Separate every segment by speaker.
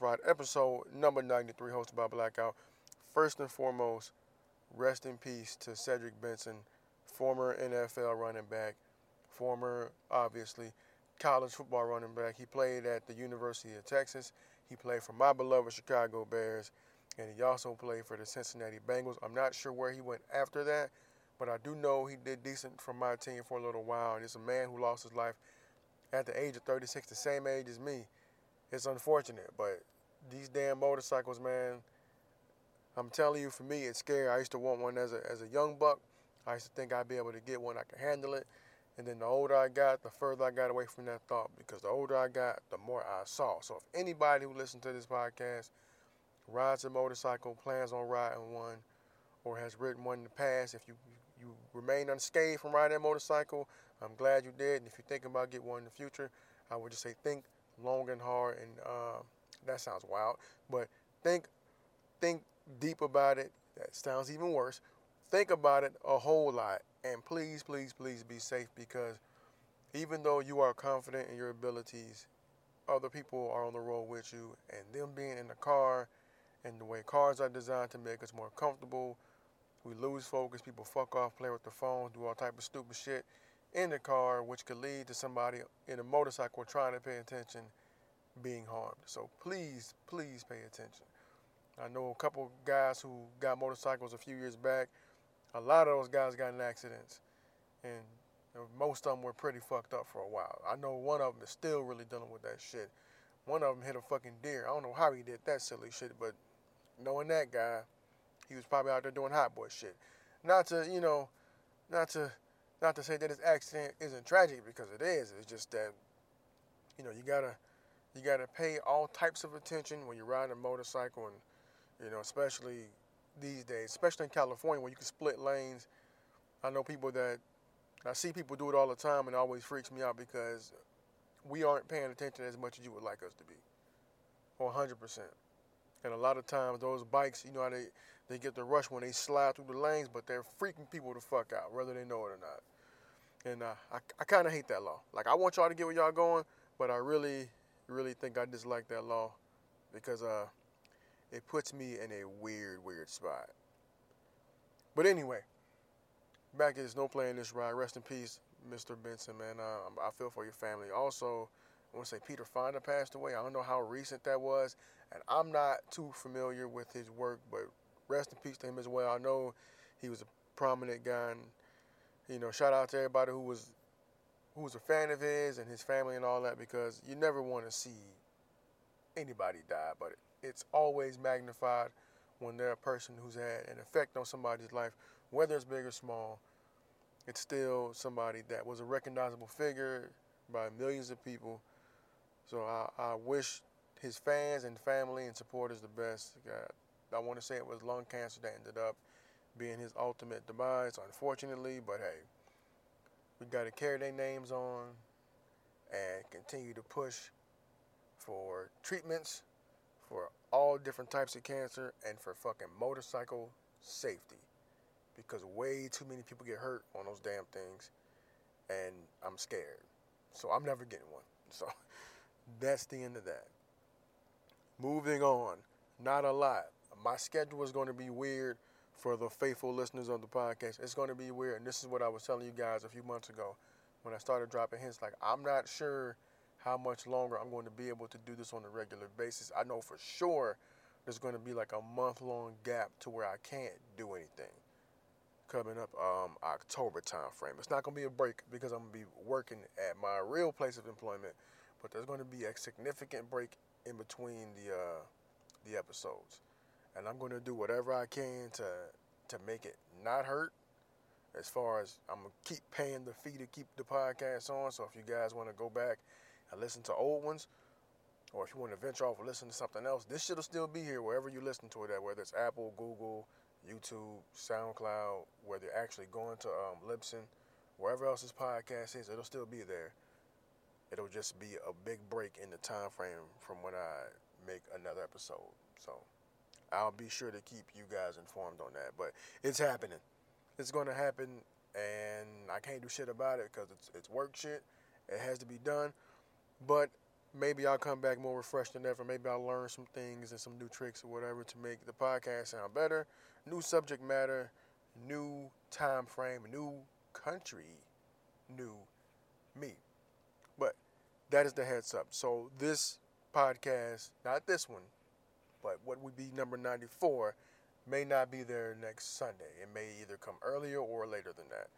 Speaker 1: This. Episode number 93, hosted by Blackout. First and foremost, rest in peace to Cedric Benson, former NFL running back, former, obviously, college football running back. He played at the University of Texas. He played for my beloved Chicago Bears, and he also played for the Cincinnati Bengals. I'm not sure where he went after that, but I do know he did decent for my team for a little while. And it's a man who lost his life at the age of 36, the same age as me. It's unfortunate, but these damn motorcycles, man. I'm telling you, for me, it's scary. I used to want one as a as a young buck. I used to think I'd be able to get one I could handle it. And then the older I got, the further I got away from that thought. Because the older I got, the more I saw. So if anybody who listens to this podcast rides a motorcycle, plans on riding one, or has ridden one in the past, if you you remain unscathed from riding a motorcycle, I'm glad you did. And if you're thinking about getting one in the future, I would just say think long and hard. And uh, that sounds wild, but think think deep about it. That sounds even worse. Think about it a whole lot, and please, please, please be safe because even though you are confident in your abilities, other people are on the road with you, and them being in the car, and the way cars are designed to make us more comfortable, we lose focus. People fuck off, play with the phone, do all type of stupid shit in the car, which could lead to somebody in a motorcycle trying to pay attention being harmed. So please, please pay attention. I know a couple guys who got motorcycles a few years back. A lot of those guys got in accidents, and most of them were pretty fucked up for a while. I know one of them is still really dealing with that shit. One of them hit a fucking deer. I don't know how he did that silly shit, but knowing that guy, he was probably out there doing hot boy shit. Not to, you know, not to, not to say that his accident isn't tragic because it is. It's just that, you know, you gotta, you gotta pay all types of attention when you're riding a motorcycle, and you know, especially these days, especially in California where you can split lanes. I know people that I see people do it all the time, and it always freaks me out because we aren't paying attention as much as you would like us to be, or 100%. And a lot of times those bikes, you know how they they get the rush when they slide through the lanes, but they're freaking people the fuck out, whether they know it or not. And uh, I, I kind of hate that law. Like I want y'all to get where y'all going, but I really, really think I dislike that law because uh, it puts me in a weird, weird spot. But anyway, back is no playing this ride. Rest in peace, Mr. Benson, man. Uh, I feel for your family. Also, I want to say Peter Fonda passed away. I don't know how recent that was, and I'm not too familiar with his work, but rest in peace to him as well. I know he was a prominent guy, and you know, shout out to everybody who was who was a fan of his and his family and all that, because you never want to see anybody die, but it's always magnified when they're a person who's had an effect on somebody's life, whether it's big or small. It's still somebody that was a recognizable figure by millions of people. So I, I wish his fans and family and supporters the best. God, I want to say it was lung cancer that ended up being his ultimate demise, unfortunately. But hey, we got to carry their names on and continue to push for treatments for all different types of cancer and for fucking motorcycle safety because way too many people get hurt on those damn things and I'm scared. So I'm never getting one. So that's the end of that. Moving on, not a lot. My schedule is going to be weird for the faithful listeners of the podcast. It's going to be weird. And this is what I was telling you guys a few months ago when I started dropping hints. Like, I'm not sure how much longer I'm going to be able to do this on a regular basis. I know for sure there's going to be like a month long gap to where I can't do anything coming up um, October time frame. It's not going to be a break because I'm going to be working at my real place of employment, but there's going to be a significant break in between the uh, the episodes, and I'm going to do whatever I can to to make it not hurt. As far as I'm gonna keep paying the fee to keep the podcast on. So if you guys want to go back and listen to old ones, or if you want to venture off and listen to something else, this shit'll still be here wherever you listen to it at, whether it's Apple, Google, YouTube, SoundCloud, whether you're actually going to um, Libsyn, wherever else this podcast is, it'll still be there. It'll just be a big break in the time frame from when I make another episode. So I'll be sure to keep you guys informed on that. But it's happening. It's going to happen, and I can't do shit about it because it's it's work shit. It has to be done. But maybe I'll come back more refreshed than ever. Maybe I'll learn some things and some new tricks or whatever to make the podcast sound better. New subject matter, new time frame, new country, new me. But that is the heads up. So this podcast, not this one, but what would be number 94 may not be there next Sunday. It may either come earlier or later than that.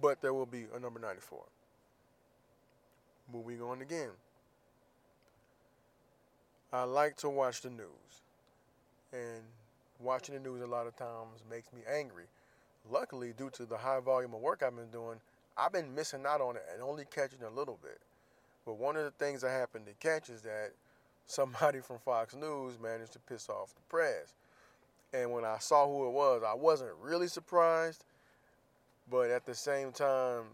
Speaker 1: But there will be a number 94. Moving on again. I like to watch the news. And watching the news a lot of times makes me angry. Luckily, due to the high volume of work I've been doing, I've been missing out on it and only catching a little bit. But one of the things I happened to catch is that somebody from Fox News managed to piss off the press. And when I saw who it was, I wasn't really surprised, but at the same time,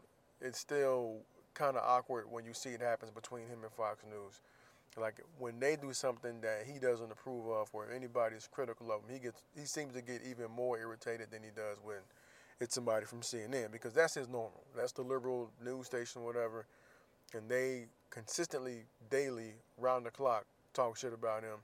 Speaker 1: it's still kind of awkward when you see it happens between him and Fox News. Like when they do something that he doesn't approve of, or anybody's critical of him, he gets he seems to get even more irritated than he does when it's somebody from CNN because that's his normal. That's the liberal news station, whatever, and they consistently, daily, round the clock, talk shit about him.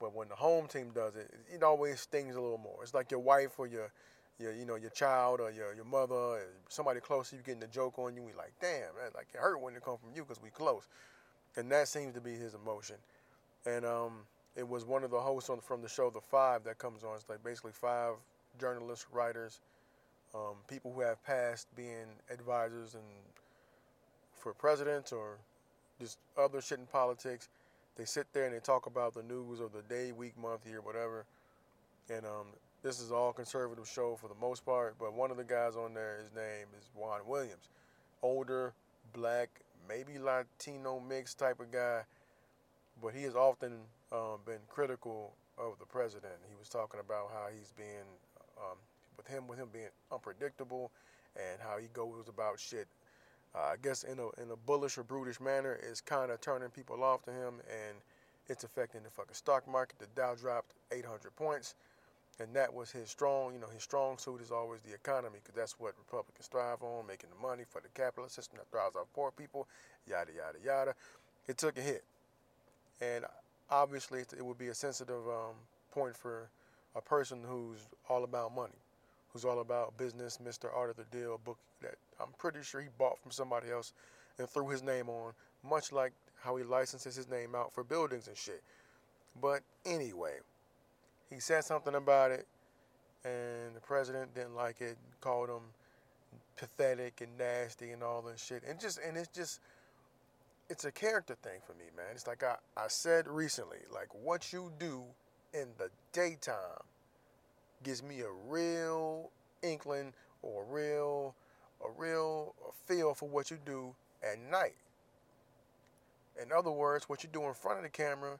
Speaker 1: But when the home team does it, it always stings a little more. It's like your wife or your, your you know, your child or your, your mother, or somebody close to you getting a joke on you. We like, damn, man, like it hurt when it come from you because we close, and that seems to be his emotion. And um, it was one of the hosts on, from the show The Five that comes on. It's like basically five journalists, writers, um, people who have passed being advisors and for presidents or just other shit in politics they sit there and they talk about the news of the day, week, month, year, whatever. And um, this is all conservative show for the most part. But one of the guys on there, his name is Juan Williams, older, black, maybe Latino mix type of guy. But he has often um, been critical of the president. He was talking about how he's being, um, with him, with him being unpredictable, and how he goes about shit uh, I guess in a in a bullish or brutish manner is kind of turning people off to him, and it's affecting the fucking stock market. The Dow dropped 800 points, and that was his strong. You know, his strong suit is always the economy, because that's what Republicans thrive on, making the money for the capitalist system that thrives off poor people. Yada yada yada. It took a hit, and obviously it would be a sensitive um, point for a person who's all about money who's all about business, Mr. Art of the Deal book that I'm pretty sure he bought from somebody else and threw his name on, much like how he licenses his name out for buildings and shit. But anyway, he said something about it, and the president didn't like it, called him pathetic and nasty and all this shit. And just and it's just it's a character thing for me, man. It's like I, I said recently, like what you do in the daytime gives me a real inkling or a real a real feel for what you do at night. In other words, what you do in front of the camera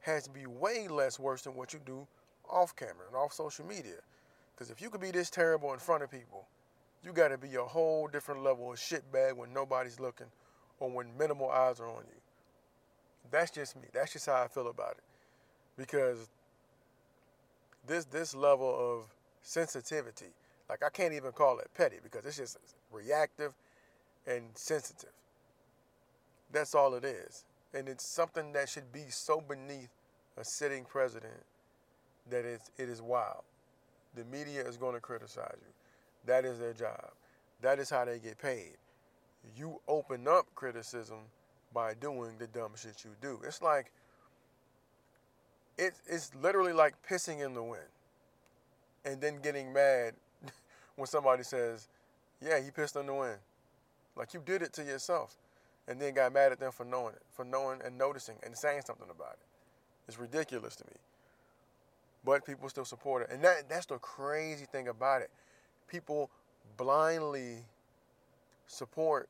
Speaker 1: has to be way less worse than what you do off camera and off social media. Because if you could be this terrible in front of people, you got to be a whole different level of shitbag when nobody's looking or when minimal eyes are on you. That's just me. That's just how I feel about it. Because this this level of sensitivity, like I can't even call it petty because it's just reactive and sensitive. That's all it is. And it's something that should be so beneath a sitting president that it's, it is wild. The media is going to criticize you. That is their job. That is how they get paid. You open up criticism by doing the dumb shit you do. It's like it, it's literally like pissing in the wind and then getting mad when somebody says, yeah, he pissed in the wind. Like you did it to yourself and then got mad at them for knowing it, for knowing and noticing and saying something about it. It's ridiculous to me. but people still support it. And that that's the crazy thing about it. People blindly support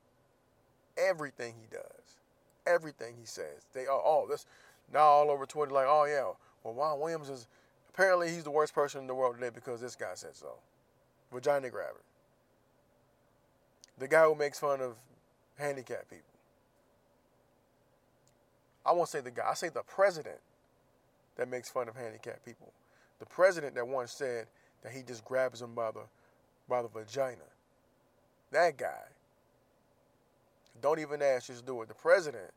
Speaker 1: everything he does, everything he says. They are oh this now all over Twitter like oh yeah well Juan Williams is apparently he's the worst person in the world today because this guy said so. Vagina grabber. The guy who makes fun of handicapped people. I won't say the guy, I say the president that makes fun of handicapped people. The president that once said that he just grabs them by the by the vagina. That guy. Don't even ask, just do it. The president,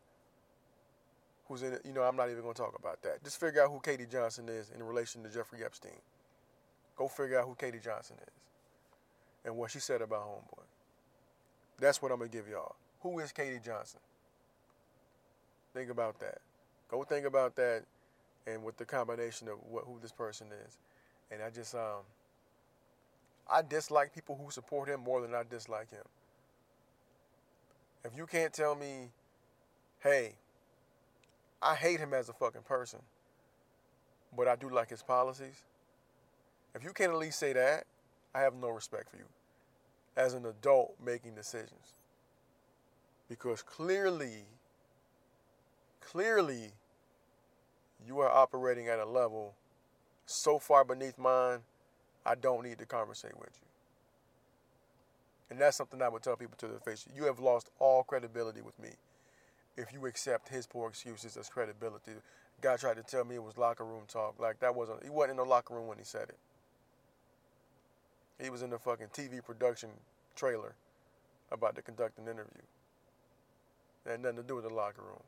Speaker 1: who's in it, you know, I'm not even going to talk about that. Just figure out who Katie Johnson is in relation to Jeffrey Epstein. Go figure out who Katie Johnson is and what she said about Homeboy. That's what I'm going to give y'all. Who is Katie Johnson? Think about that. Go think about that and with the combination of what, who this person is. And I just, um, I dislike people who support him more than I dislike him. If you can't tell me, hey, I hate him as a fucking person, but I do like his policies. If you can't at least say that, I have no respect for you as an adult making decisions. Because clearly, clearly, you are operating at a level so far beneath mine, I don't need to conversate with you. And that's something I would tell people to their face. You have lost all credibility with me if you accept his poor excuses as credibility. Guy tried to tell me it was locker room talk. Like that wasn't he wasn't in the locker room when he said it. He was in the fucking TV production trailer about to conduct an interview. It had nothing to do with the locker room.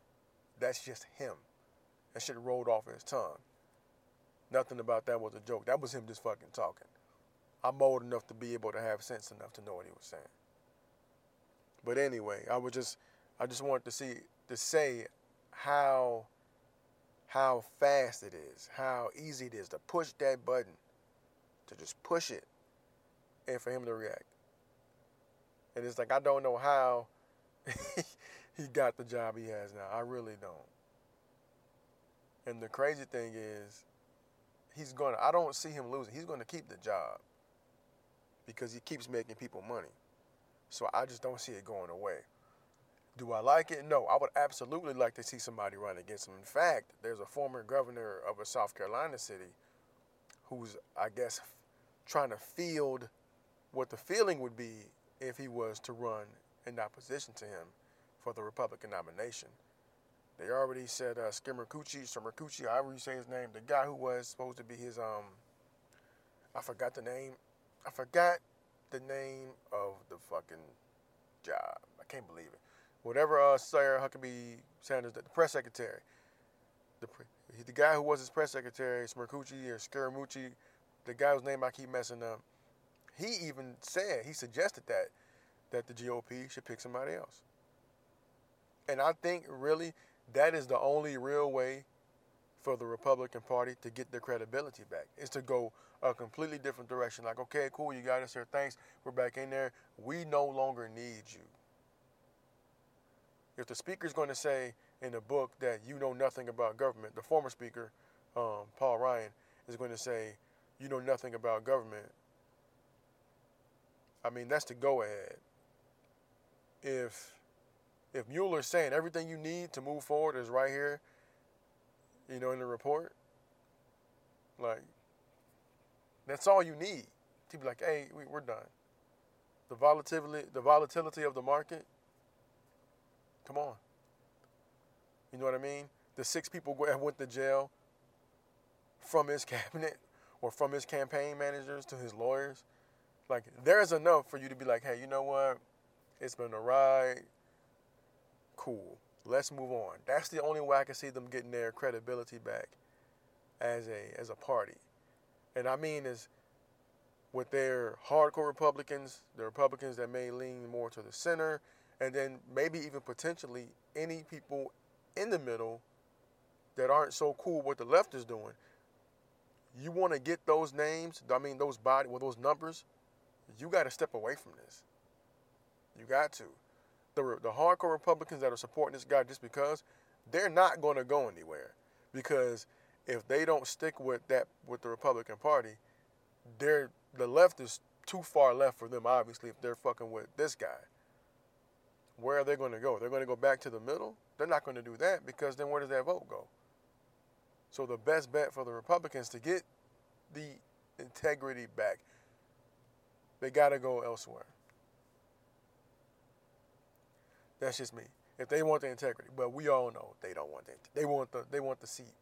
Speaker 1: That's just him. That shit rolled off his tongue. Nothing about that was a joke. That was him just fucking talking. I'm old enough to be able to have sense enough to know what he was saying. But anyway, I was just I just wanted to see to say how how fast it is, how easy it is to push that button, to just push it, and for him to react. And it's like I don't know how he got the job he has now. I really don't. And the crazy thing is, he's gonna. I don't see him losing. He's gonna keep the job because he keeps making people money. So I just don't see it going away. Do I like it? No. I would absolutely like to see somebody run against him. In fact, there's a former governor of a South Carolina city who's, I guess, trying to field what the feeling would be if he was to run in opposition to him for the Republican nomination. They already said uh, Skimmercucci, Skimmercucci, however you say his name, the guy who was supposed to be his, um, I forgot the name. I forgot the name of the fucking job. I can't believe it. Whatever uh, Sarah Huckabee Sanders, the press secretary, the the guy who was his press secretary, Smircucci or Scaramucci, the guy whose name I keep messing up, he even said he suggested that that the GOP should pick somebody else. And I think really that is the only real way for the Republican Party to get their credibility back is to go a completely different direction. Like, okay, cool, you got us here. Thanks. We're back in there. We no longer need you. If the speaker is going to say in the book that you know nothing about government, the former speaker, um, Paul Ryan, is going to say you know nothing about government. I mean, that's the go ahead. If if Mueller's saying everything you need to move forward is right here, you know, in the report, like, that's all you need to be like, hey, we, we're done. The volatility, the volatility of the market, come on. You know what I mean? The six people went to jail from his cabinet or from his campaign managers to his lawyers. Like, there's enough for you to be like, hey, you know what? It's been a ride cool. Let's move on. That's the only way I can see them getting their credibility back as a as a party. And I mean is with their hardcore Republicans, the Republicans that may lean more to the center, and then maybe even potentially any people in the middle that aren't so cool what the left is doing. You want to get those names, I mean those body, well those numbers, you got to step away from this. You got to the, the hardcore Republicans that are supporting this guy just because they're not going to go anywhere. Because if they don't stick with that with the Republican Party, they're the left is too far left for them. Obviously, if they're fucking with this guy, where are they going to go? They're going to go back to the middle. They're not going to do that because then where does that vote go? So the best bet for the Republicans to get the integrity back, they got to go elsewhere. That's just me. If they want the integrity, but we all know they don't want that. They want the they want the seat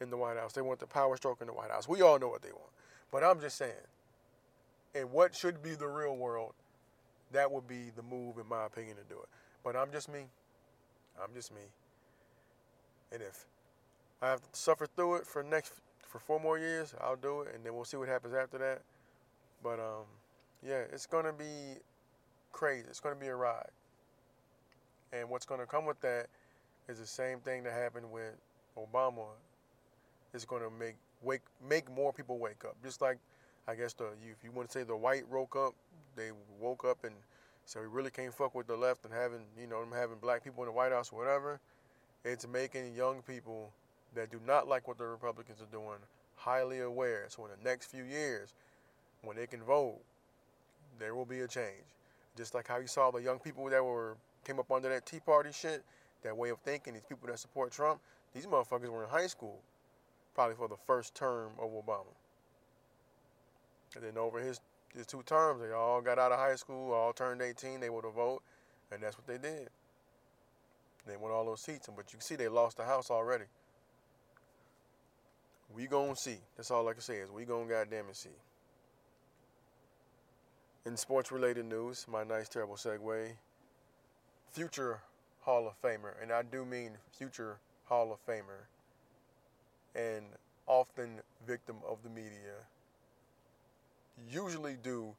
Speaker 1: in the White House. They want the power stroke in the White House. We all know what they want. But I'm just saying, in what should be the real world, that would be the move, in my opinion, to do it. But I'm just me. I'm just me. And if I have to suffer through it for next for four more years, I'll do it, and then we'll see what happens after that. But um, yeah, it's gonna be crazy. It's gonna be a ride. And what's gonna come with that is the same thing that happened with Obama. It's gonna make wake make more people wake up. Just like I guess the if you want to say the white woke up, they woke up and so we really can't fuck with the left and having you know them having black people in the White House or whatever. It's making young people that do not like what the Republicans are doing highly aware. So in the next few years, when they can vote, there will be a change. Just like how you saw the young people that were came up under that Tea Party shit, that way of thinking, these people that support Trump, these motherfuckers were in high school, probably for the first term of Obama. And then over his his two terms, they all got out of high school, all turned 18, they were to vote, and that's what they did. They won all those seats, but you can see they lost the House already. We gonna see. That's all I can say is we gonna goddamn it see. In sports related news, my nice terrible segue. Future Hall of Famer, and I do mean future Hall of Famer, and often victim of the media, usually do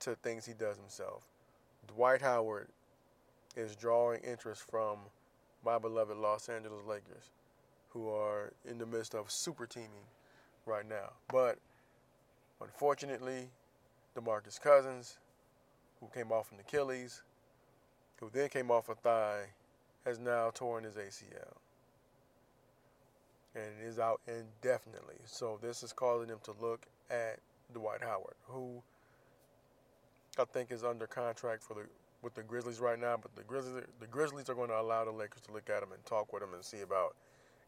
Speaker 1: to things he does himself. Dwight Howard is drawing interest from my beloved Los Angeles Lakers, who are in the midst of super teaming right now. But unfortunately, DeMarcus Cousins, who came off an Achilles, who then came off a thigh, has now torn his ACL and is out indefinitely. So this is causing them to look at Dwight Howard, who I think is under contract for the with the Grizzlies right now. But the Grizzlies the Grizzlies are going to allow the Lakers to look at him and talk with him and see about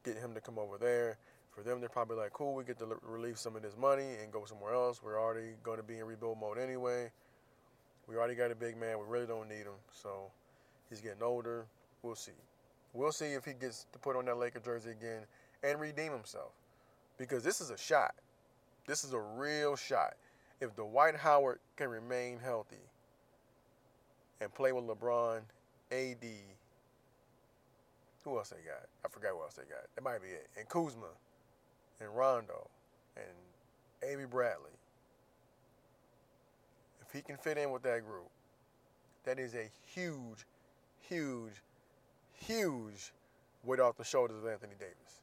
Speaker 1: getting him to come over there. For them, they're probably like, cool, we get to relieve some of this money and go somewhere else. We're already going to be in rebuild mode anyway. We already got a big man. We really don't need him. So he's getting older. We'll see. We'll see if he gets to put on that Laker jersey again and redeem himself. Because this is a shot. This is a real shot. If Dwight Howard can remain healthy and play with LeBron, AD, who else they got? I forgot what else they got. That might be it. And Kuzma, and Rondo, and Avery Bradley. If he can fit in with that group, that is a huge, huge, huge weight off the shoulders of Anthony Davis.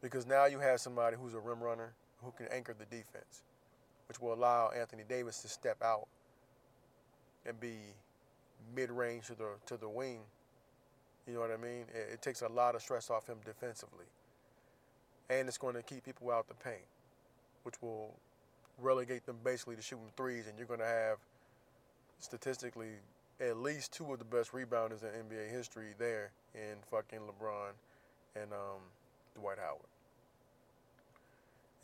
Speaker 1: Because now you have somebody who's a rim runner, who can anchor the defense, which will allow Anthony Davis to step out and be mid-range to the to the wing. You know what I mean? It, it takes a lot of stress off him defensively, and it's going to keep people out the paint, which will relegate them basically to shooting threes, and you're going to have statistically at least two of the best rebounders in NBA history there in fucking LeBron and um, Dwight Howard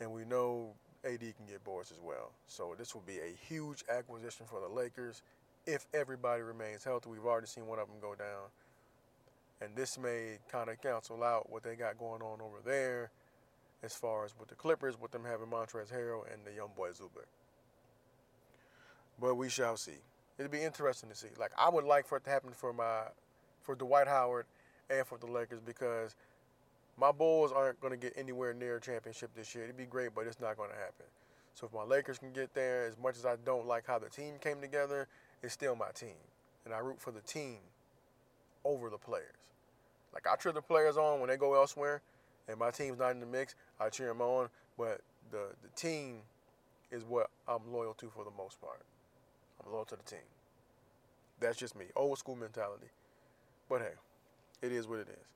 Speaker 1: and we know AD can get boards as well. So this will be a huge acquisition for the Lakers if everybody remains healthy. We've already seen one of them go down. And this may kind of cancel out what they got going on over there as far as with the Clippers, with them having Montrezl Harrell and the young boy Zubac. But we shall see. It'll be interesting to see. Like I would like for it to happen for my for Dwight Howard and for the Lakers because – my Bulls aren't going to get anywhere near a championship this year. It'd be great, but it's not going to happen. So if my Lakers can get there, as much as I don't like how the team came together, it's still my team. And I root for the team over the players. Like I cheer the players on when they go elsewhere, and my team's not in the mix. I cheer them on, but the the team is what I'm loyal to for the most part. I'm loyal to the team. That's just me, old school mentality. But hey, it is what it is.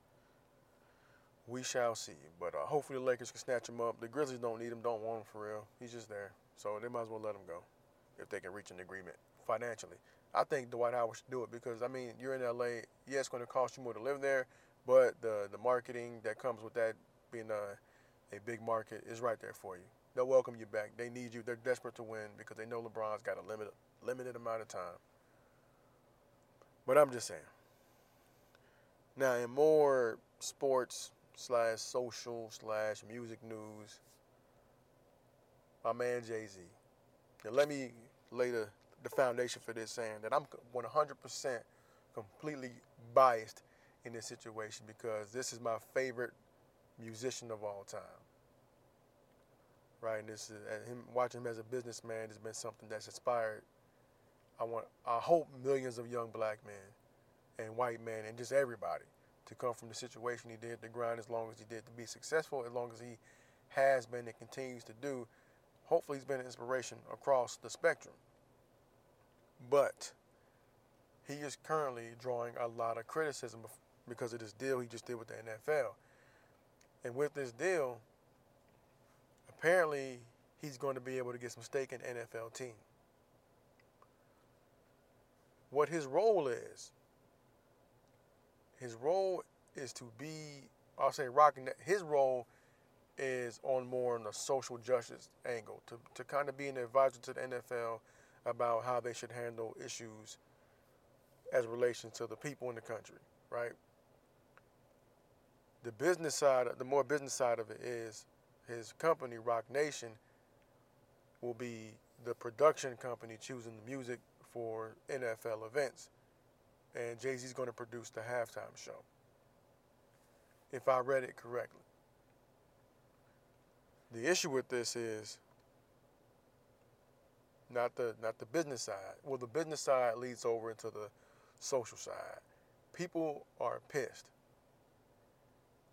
Speaker 1: We shall see. But uh, hopefully the Lakers can snatch him up. The Grizzlies don't need him, don't want him for real. He's just there. So they might as well let him go if they can reach an agreement financially. I think Dwight Howard should do it because I mean you're in LA. Yeah, it's going to cost you more to live there, but the the marketing that comes with that being a a big market is right there for you. They'll welcome you back. They need you. They're desperate to win because they know LeBron's got a limited limited amount of time. But I'm just saying. Now, in more sports slash social slash music news, my man Jay Z. Now, let me lay the, the foundation for this saying that I'm 100% completely biased in this situation because this is my favorite musician of all time. Right, and this is and him watching him as a businessman has been something that's inspired. I want, I hope millions of young black men and white men and just everybody to come from the situation he did to grind as long as he did to be successful as long as he has been and continues to do. Hopefully, he's been an inspiration across the spectrum. But he is currently drawing a lot of criticism because of this deal he just did with the NFL. And with this deal, apparently he's going to be able to get some stake in NFL team. What his role is, his role is to be, I'll say, rocking. His role is on more on the social justice angle, to, to kind of be an advisor to the NFL about how they should handle issues as relation to the people in the country, right? The business side, the more business side of it is his company, Roc Nation, will be the production company choosing the music for NFL events. And Jay Z's going to produce the halftime show. If I read it correctly. The issue with this is not the not the business side. Well, the business side leads over into the social side. People are pissed.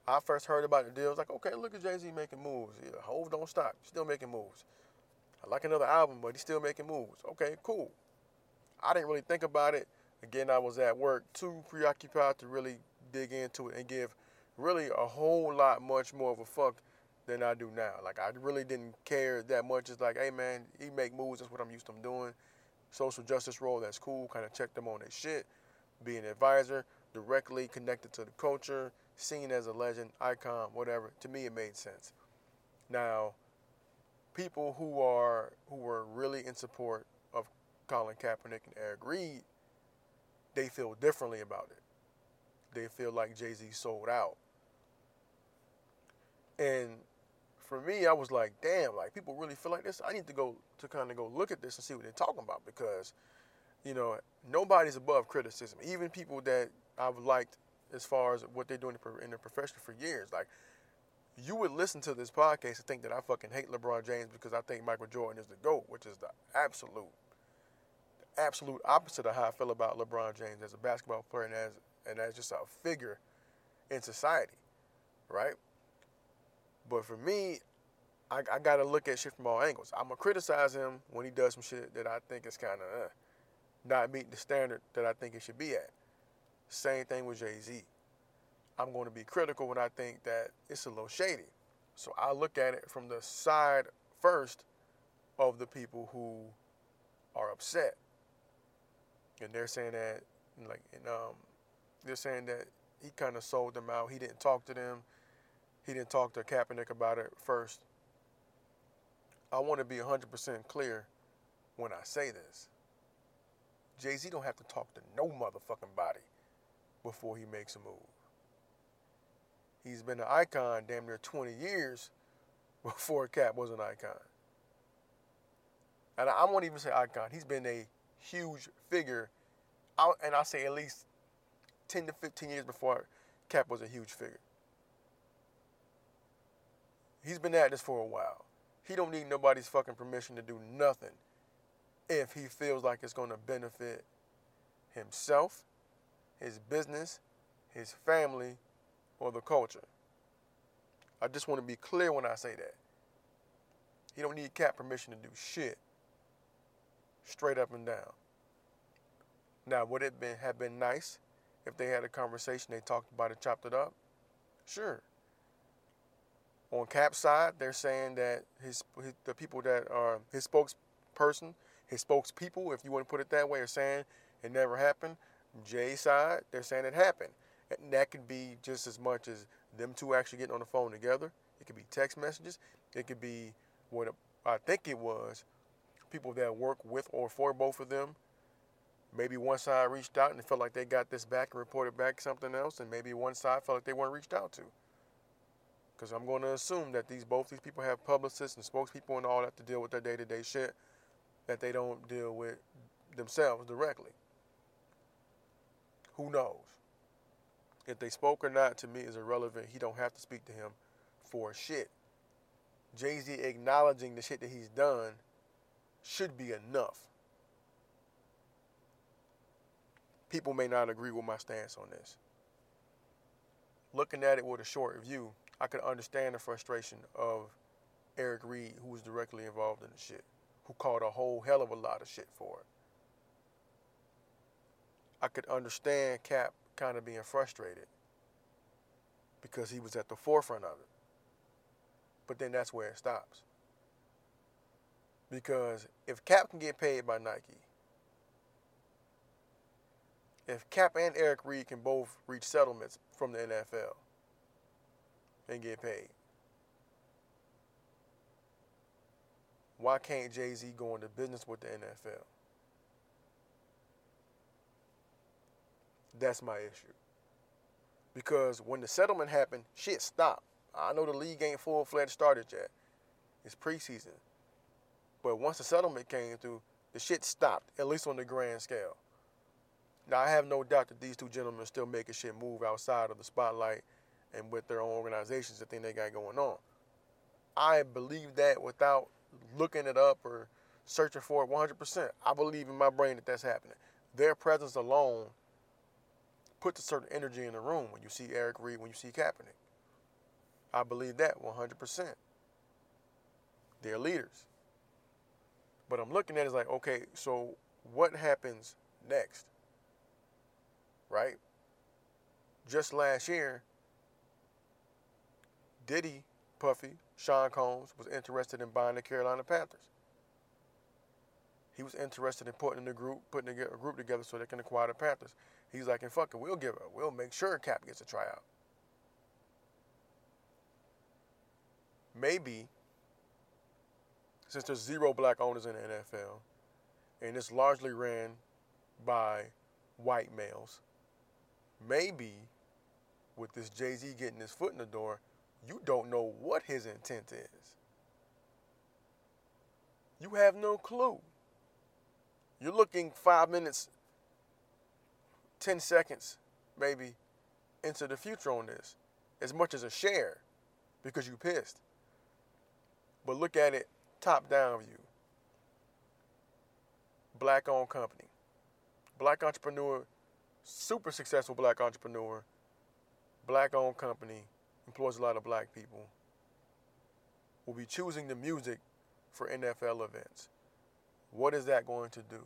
Speaker 1: I first heard about the deal. I was like, okay, look at Jay Z making moves. Yeah, Hove don't stop. Still making moves. I like another album, but he's still making moves. Okay, cool. I didn't really think about it. Again, I was at work, too preoccupied to really dig into it and give really a whole lot much more of a fuck than I do now. Like I really didn't care that much. It's like, hey man, he make moves. That's what I'm used to doing. Social justice role. That's cool. Kind of check them on their shit. Be an advisor, directly connected to the culture, seen as a legend, icon, whatever. To me, it made sense. Now, people who are who were really in support of Colin Kaepernick and Eric Reid, they feel differently about it. They feel like Jay Z sold out. And for me, I was like, damn, like people really feel like this. I need to go to kind of go look at this and see what they're talking about because, you know, nobody's above criticism. Even people that I've liked as far as what they're doing in their profession for years. Like, you would listen to this podcast and think that I fucking hate LeBron James because I think Michael Jordan is the GOAT, which is the absolute, absolute opposite of how I feel about LeBron James as a basketball player and as, and as just a figure in society, right? But for me, I, I got to look at shit from all angles. I'm to criticize him when he does some shit that I think is kind of uh, not meeting the standard that I think it should be at. Same thing with Jay Z. I'm going to be critical when I think that it's a little shady. So I look at it from the side first of the people who are upset. And they're saying that, like, and, um, they're saying that he kind of sold them out. He didn't talk to them he didn't talk to Kaepernick about it first. I want to be 100% clear when I say this. Jay Z don't have to talk to no motherfucking body before he makes a move. He's been an icon damn near 20 years before Cap was an icon. And I won't even say icon. He's been a huge figure, and I say at least 10 to 15 years before Cap was a huge figure. He's been at this for a while. He don't need nobody's fucking permission to do nothing if he feels like it's going to benefit himself, his business, his family, or the culture. I just want to be clear when I say that. He don't need Cap permission to do shit. Straight up and down. Now, would it been, have been nice if they had a conversation, they talked about it, chopped it up? Sure. On Cap's side, they're saying that his, his the people that are his spokesperson, his spokespeople, if you want to put it that way, are saying it never happened. Jay's side, they're saying it happened. And that could be just as much as them two actually getting on the phone together. It could be text messages. It could be what I think it was people that work with or for both of them. Maybe one side reached out and felt like they got this back and reported back something else, and maybe one side felt like they weren't reached out to. Because I'm going to assume that these both these people have publicists and spokespeople and all that to deal with their day-to-day shit that they don't deal with themselves directly. Who knows? If they spoke or not to me is irrelevant. He don't have to speak to him for shit. Jay Z acknowledging the shit that he's done should be enough. People may not agree with my stance on this. Looking at it with a short view, I could understand the frustration of Eric Reid, who was directly involved in the shit, who caught a whole hell of a lot of shit for it. I could understand Cap kind of being frustrated because he was at the forefront of it. But then that's where it stops. Because if Cap can get paid by Nike, if Cap and Eric Reid can both reach settlements from the NFL and get paid, why can't Jay Z go into business with the NFL? That's my issue. Because when the settlement happened, shit stopped. I know the league ain't full fledged started yet. It's preseason. But once the settlement came through, the shit stopped, at least on the grand scale. Now I have no doubt that these two gentlemen are still making shit move outside of the spotlight and with their own organizations, the thing they got going on. I believe that without looking it up or searching for it 100%. I believe in my brain that that's happening. Their presence alone puts a certain energy in the room when you see Eric Reid, when you see Kaepernick. I believe that 100%. They're leaders. But I'm looking at it like, okay, so what happens next? Right? Just last year, Diddy, Puffy, Sean Combs was interested in buying the Carolina Panthers. He was interested in putting in the group, putting a group together so they can acquire the Panthers. He's like, and fuck it, we'll give it, we'll make sure Cap gets a tryout. Maybe, since there's zero black owners in the NFL, and it's largely ran by white males, maybe with this Jay Z getting his foot in the door, you don't know what his intent is. You have no clue. You're looking five minutes 10 seconds maybe into the future on this as much as a share because you pissed. But look at it top down view. Black owned company. Black entrepreneur, super successful black entrepreneur, black owned company, employs a lot of black people. Will be choosing the music for NFL events. What is that going to do?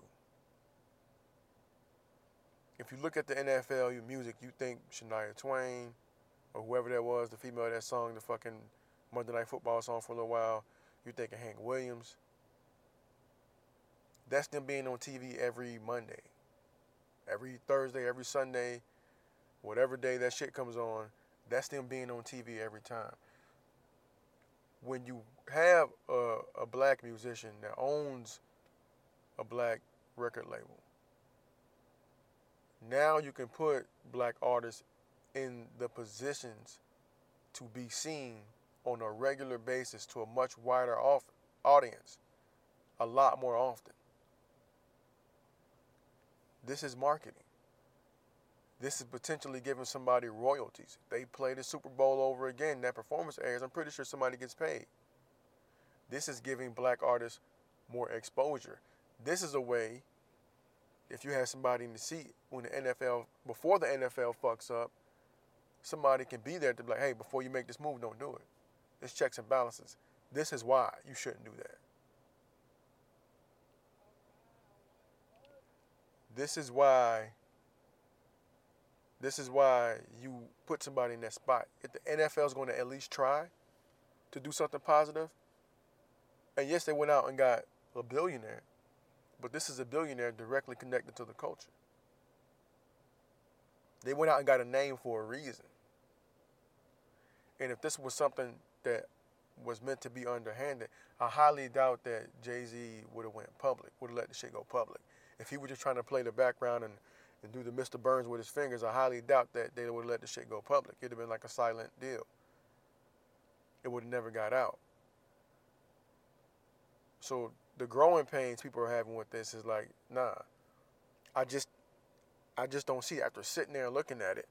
Speaker 1: if you look at the NFL, your music, you think Shania Twain or whoever that was, the female that sung the fucking Monday Night Football song for a little while. You thinking Hank Williams. That's them being on TV every Monday, every Thursday, every Sunday, whatever day that shit comes on. That's them being on TV every time. When you have a, a black musician that owns a black record label, now you can put black artists in the positions to be seen on a regular basis to a much wider audience a lot more often. This is marketing. This is potentially giving somebody royalties. They play the Super Bowl over again, that performance airs, I'm pretty sure somebody gets paid. This is giving black artists more exposure. This is a way if you have somebody in the seat when the NFL, before the NFL fucks up, somebody can be there to be like, hey, before you make this move, don't do it. It's checks and balances. This is why you shouldn't do that. This is why. This is why you put somebody in that spot. If the NFL is going to at least try, to do something positive. And yes, they went out and got a billionaire, but this is a billionaire directly connected to the culture. They went out and got a name for a reason. And if this was something that was meant to be underhanded, I highly doubt that Jay Z would have went public, would have let the shit go public. If he was just trying to play the background and, and do the Mr. Burns with his fingers, I highly doubt that they would have let the shit go public. It'd have been like a silent deal. It would have never got out. So the growing pains people are having with this is like, nah. I just I just don't see it. After sitting there looking at it,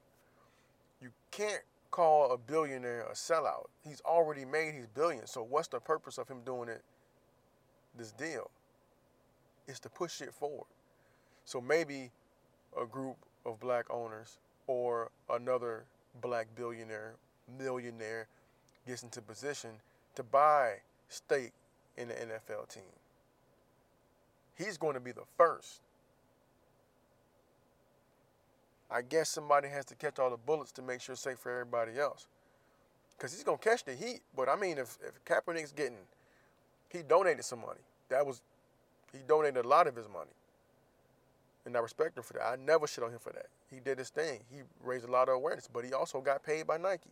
Speaker 1: you can't call a billionaire a sellout. He's already made his billion. So what's the purpose of him doing it? This deal is to push it forward. So maybe a group of black owners or another black billionaire, millionaire gets into position to buy stake in the NFL team. He's going to be the first I guess somebody has to catch all the bullets to make sure it's safe for everybody else. Because he's going to catch the heat. But I mean, if, if Kaepernick's getting, he donated some money. That was, he donated a lot of his money. And I respect him for that. I never shit on him for that. He did his thing. He raised a lot of awareness, but he also got paid by Nike.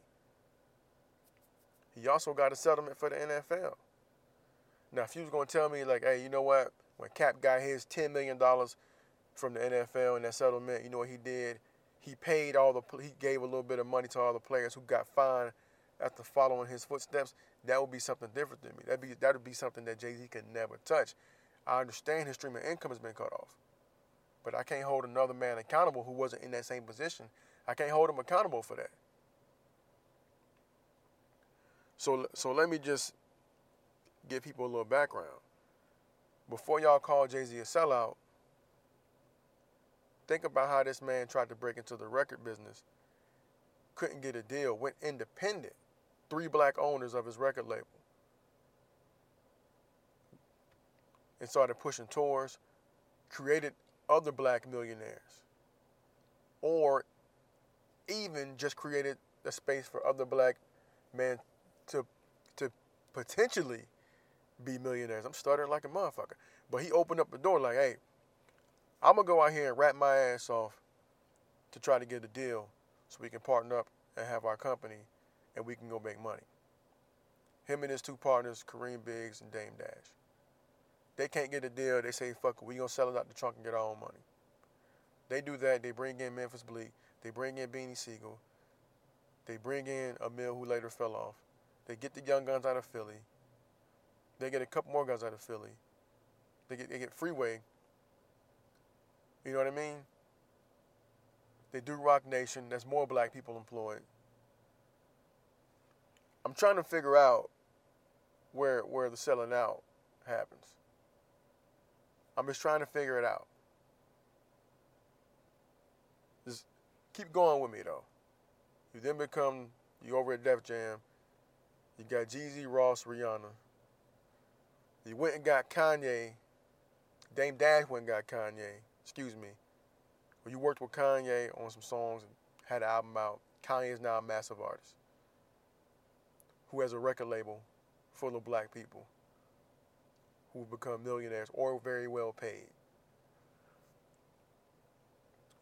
Speaker 1: He also got a settlement for the NFL. Now, if you was going to tell me, like, hey, you know what? When Cap got his $10 million from the NFL and that settlement, you know what he did? He paid all the he gave a little bit of money to all the players who got fined after following his footsteps. That would be something different than me. That'd be that would be something that Jay Z could never touch. I understand his streaming income has been cut off, but I can't hold another man accountable who wasn't in that same position. I can't hold him accountable for that. So so let me just give people a little background. Before y'all call Jay Z a sellout, Think about how this man tried to break into the record business, couldn't get a deal, went independent. Three black owners of his record label. And started pushing tours, created other black millionaires. Or even just created a space for other black men to to potentially be millionaires. I'm stuttering like a motherfucker. But he opened up the door like, hey, I'm gonna go out here and rap my ass off to try to get a deal so we can partner up and have our company and we can go make money. Him and his two partners, Kareem Biggs and Dame Dash. They can't get a deal. They say, fuck it, we gonna sell it out the trunk and get our own money. They do that. They bring in Memphis Bleek. They bring in Beanie Sigel. They bring in Amil, who later fell off. They get the young guns out of Philly. They get a couple more guns out of Philly. They get, they get Freeway, you know what I mean? They do Roc Nation. There's more black people employed. I'm trying to figure out where where the selling out happens. I'm just trying to figure it out. Just keep going with me though. You then become you over at Def Jam. You got Jeezy, Ross, Rihanna. You went and got Kanye. Dame Dash went and got Kanye excuse me, when you worked with Kanye on some songs and had an album out, Kanye is now a massive artist who has a record label full of black people who have become millionaires or very well paid.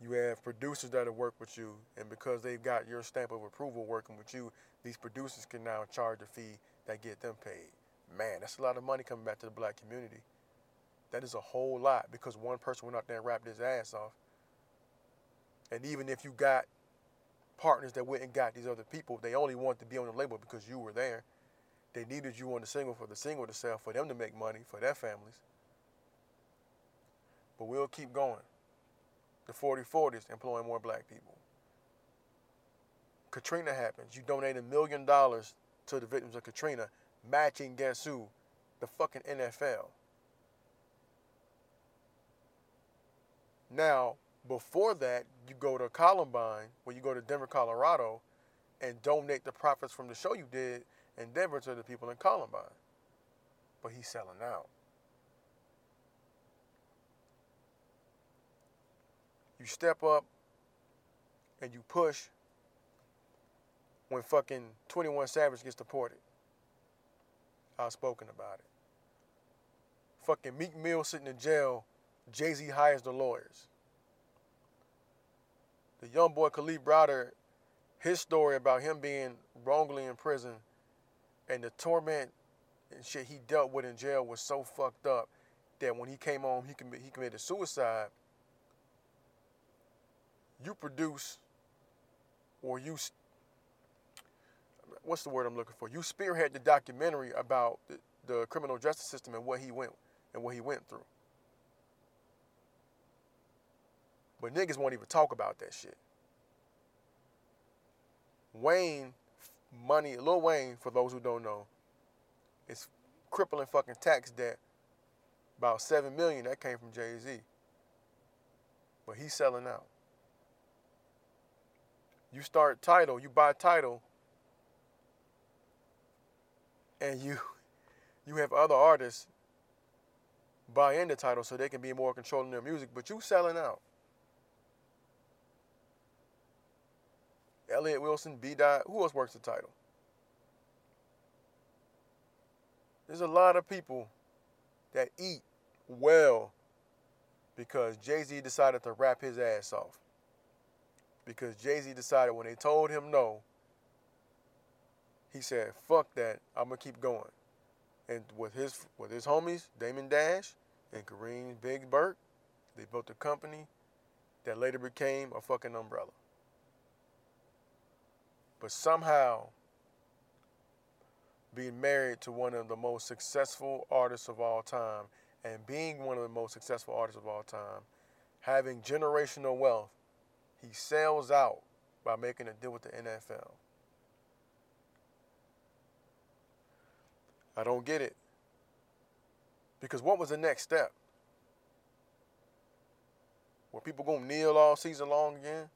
Speaker 1: You have producers that have worked with you, and because they've got your stamp of approval working with you, these producers can now charge a fee that get them paid. Man, that's a lot of money coming back to the black community. That is a whole lot because one person went out there and rapped his ass off. And even if you got partners that went and got these other people, they only wanted to be on the label because you were there. They needed you on the single for the single to sell for them to make money for their families. But we'll keep going. The 4040s employing more black people. Katrina happens. You donate a million dollars to the victims of Katrina, matching guess who? The fucking NFL. Now, before that, you go to Columbine, when you go to Denver, Colorado, and donate the profits from the show you did in Denver to the people in Columbine. But he's selling out. You step up and you push when fucking 21 Savage gets deported. outspoken about it. Fucking Meek Mill sitting in jail, Jay Z hires the lawyers. The young boy Kalief Browder, his story about him being wrongly in prison and the torment and shit he dealt with in jail was so fucked up that when he came home, he, he committed suicide. You produce, or you, what's the word I'm looking for? You spearhead the documentary about the, the criminal justice system and what he went and what he went through. But niggas won't even talk about that shit. Wayne, money, Lil Wayne, for those who don't know, is crippling fucking tax debt. About seven million that came from Jay Z. But he's selling out. You start Tidal, you buy Tidal, and you you have other artists buy into Tidal so they can be more controlling their music, but you selling out. Elliott Wilson, B. Dot, who else works the Tidal? There's a lot of people that eat well because Jay Z decided to rap his ass off. Because Jay Z decided when they told him no, he said, fuck that, I'm gonna keep going. And with his with his homies, Damon Dash and Kareem Big they built a company that later became a fucking umbrella. But somehow being married to one of the most successful artists of all time and being one of the most successful artists of all time, having generational wealth, he sells out by making a deal with the NFL. I don't get it. Because what was the next step? Were people going to kneel all season long again?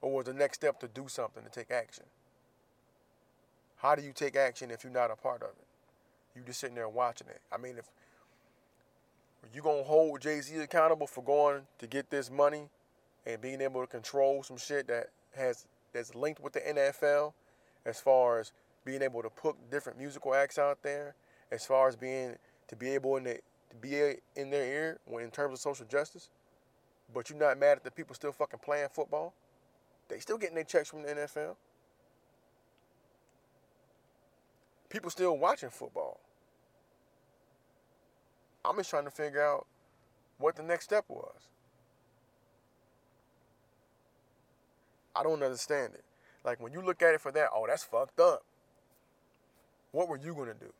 Speaker 1: Or was the next step to do something, to take action? How do you take action if you're not a part of it? You just sitting there watching it. I mean, if you gonna hold Jay Z accountable for going to get this money and being able to control some shit that has that's linked with the NFL, as far as being able to put different musical acts out there, as far as being to be able in the, to be in their ear when in terms of social justice, but you're not mad at the people still fucking playing football. They still getting their checks from the NFL. People still watching football. I'm just trying to figure out what the next step was. I don't understand it. Like when you look at it for that, oh, that's fucked up. What were you gonna do?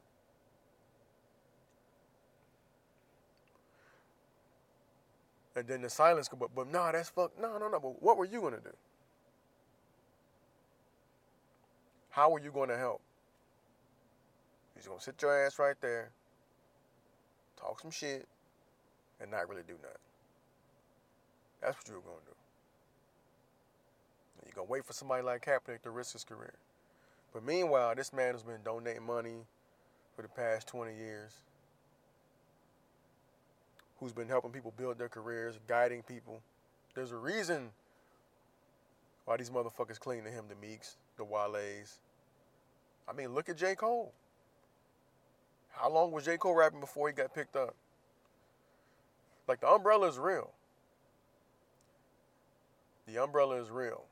Speaker 1: And then the silence, but but nah, that's fucked. No, no, no. But what were you gonna do? How are you gonna help? He's gonna sit your ass right there, talk some shit, and not really do nothing. That's what you're gonna do. You're gonna wait for somebody like Kaepernick to risk his career. But meanwhile, this man has been donating money for the past 20 years. Who's been helping people build their careers, guiding people. There's a reason why these motherfuckers cling to him, the Meeks, the Wale's. I mean, look at J. Cole. How long was J. Cole rapping before he got picked up? Like the umbrella is real. The umbrella is real.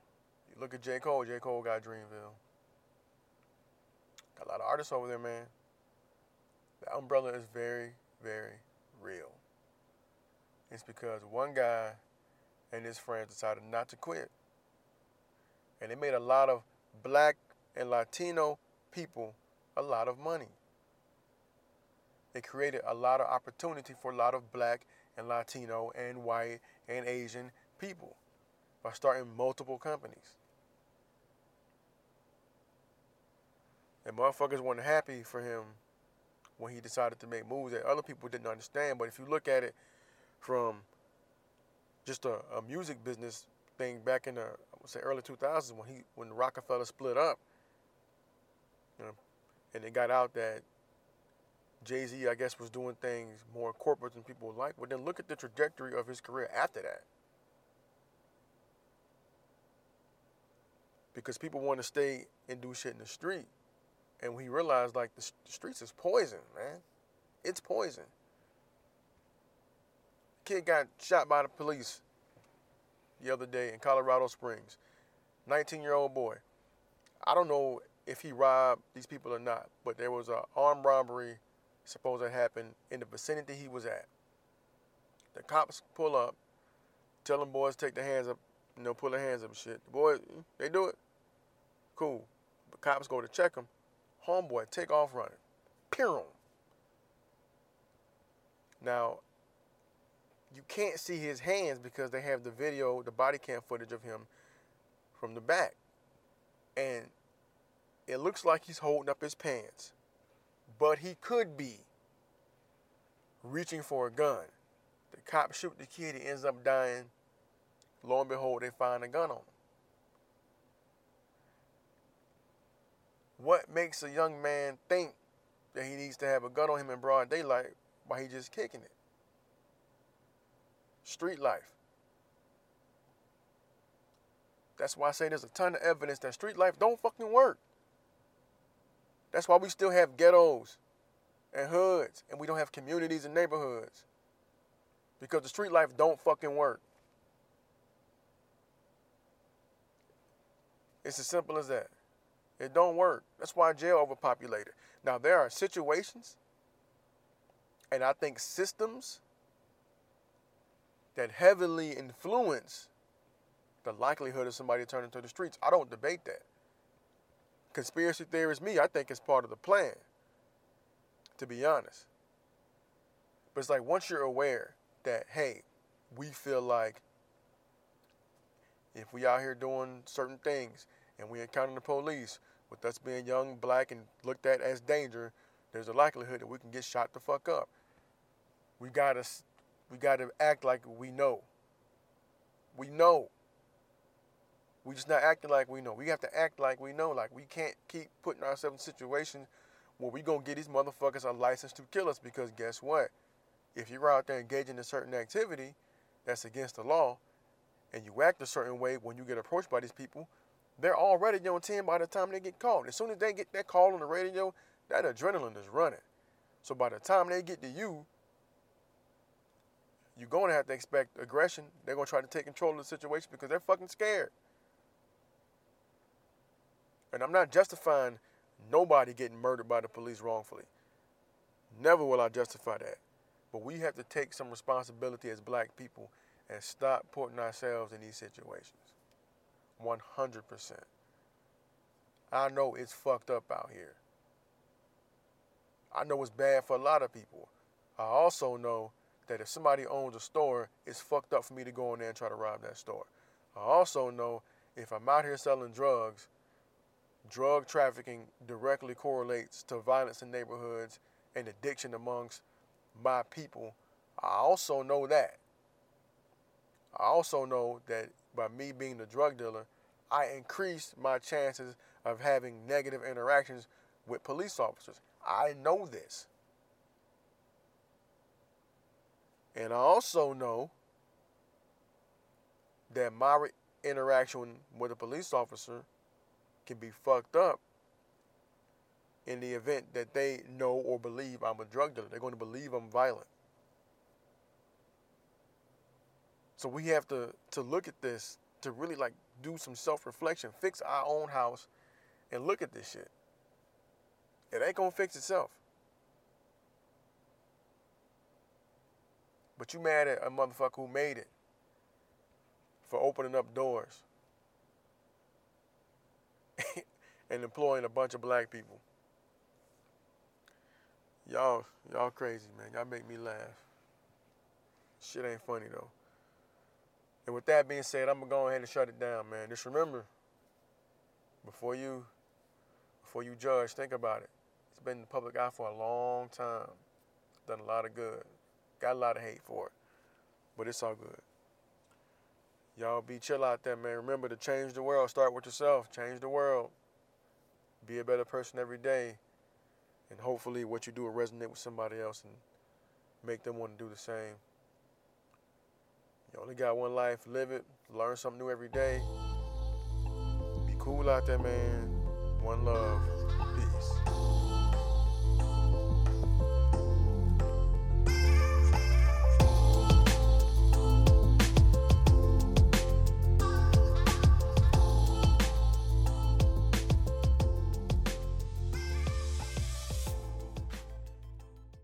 Speaker 1: You look at J. Cole, J. Cole got Dreamville. Got a lot of artists over there, man. The umbrella is very, very real. It's because one guy and his friends decided not to quit. And they made a lot of black and Latino people a lot of money. It created a lot of opportunity for a lot of black and Latino and white and Asian people by starting multiple companies. And motherfuckers weren't happy for him when he decided to make moves that other people didn't understand. But if you look at it from just a, a music business thing back in the I would say early 2000s when he when Roc-A-Fella split up, you know, and it got out that Jay Z, I guess, was doing things more corporate than people would like. But then look at the trajectory of his career after that. Because people want to stay and do shit in the street. And he realized like the streets is poison, man. It's poison. Kid got shot by the police the other day in Colorado Springs. 19 year old boy. I don't know if he robbed these people or not, but there was an armed robbery supposed to happen in the vicinity he was at. The cops pull up, tell them boys take their hands up, you know, pull their hands up and shit. The boys, they do it. Cool. The cops go to check them. Homeboy take off running. Pew. Now, you can't see his hands because they have the video, the body cam footage of him from the back. And it looks like he's holding up his pants. But he could be reaching for a gun. The cop shoot the kid, he ends up dying. Lo and behold, they find a gun on him. What makes a young man think that he needs to have a gun on him in broad daylight while he just kicking it? Street life. That's why I say there's a ton of evidence that street life don't fucking work. That's why we still have ghettos and hoods and we don't have communities and neighborhoods. Because the street life don't fucking work. It's as simple as that. It don't work. That's why jail overpopulated. Now there are situations and I think systems that heavily influence the likelihood of somebody turning to the streets. I don't debate that. Conspiracy theorist me, I think it's part of the plan, to be honest. But it's like once you're aware that, hey, we feel like if we out here doing certain things and we encounter the police, with us being young, black, and looked at as danger, there's a likelihood that we can get shot the fuck up. We gotta, we gotta act like we know. We know. We just not acting like we know. We have to act like we know. Like we can't keep putting ourselves in situations where we gonna get these motherfuckers a license to kill us because guess what? If you're out there engaging in a certain activity that's against the law, and you act a certain way when you get approached by these people, they're already on 10 by the time they get called. As soon as they get that call on the radio, that adrenaline is running. So by the time they get to you, you're going to have to expect aggression. They're going to try to take control of the situation because they're fucking scared. And I'm not justifying nobody getting murdered by the police wrongfully. Never will I justify that. But we have to take some responsibility as black people and stop putting ourselves in these situations. 100%. I know it's fucked up out here. I know it's bad for a lot of people. I also know that if somebody owns a store, it's fucked up for me to go in there and try to rob that store. I also know if I'm out here selling drugs, drug trafficking directly correlates to violence in neighborhoods and addiction amongst my people. I also know that. I also know that by me being the drug dealer, I increase my chances of having negative interactions with police officers. I know this. And I also know that my interaction with a police officer can be fucked up in the event that they know or believe I'm a drug dealer. They're going to believe I'm violent. So we have to to look at this to really like do some self-reflection, fix our own house, and look at this shit. It ain't gonna fix itself. But you mad at a motherfucker who made it for opening up doors and employing a bunch of black people. Y'all, y'all crazy, man. Y'all make me laugh. Shit ain't funny though. And with that being said, I'm gonna go ahead and shut it down, man. Just remember, before you before you judge, think about it. It's been in the public eye for a long time. Done a lot of good. Got a lot of hate for it. But it's all good. Y'all be chill out there, man. Remember to change the world. Start with yourself. Change the world. Be a better person every day. And hopefully what you do will resonate with somebody else and make them want to do the same. You only got one life. Live it. Learn something new every day. Be cool out there, man. One love.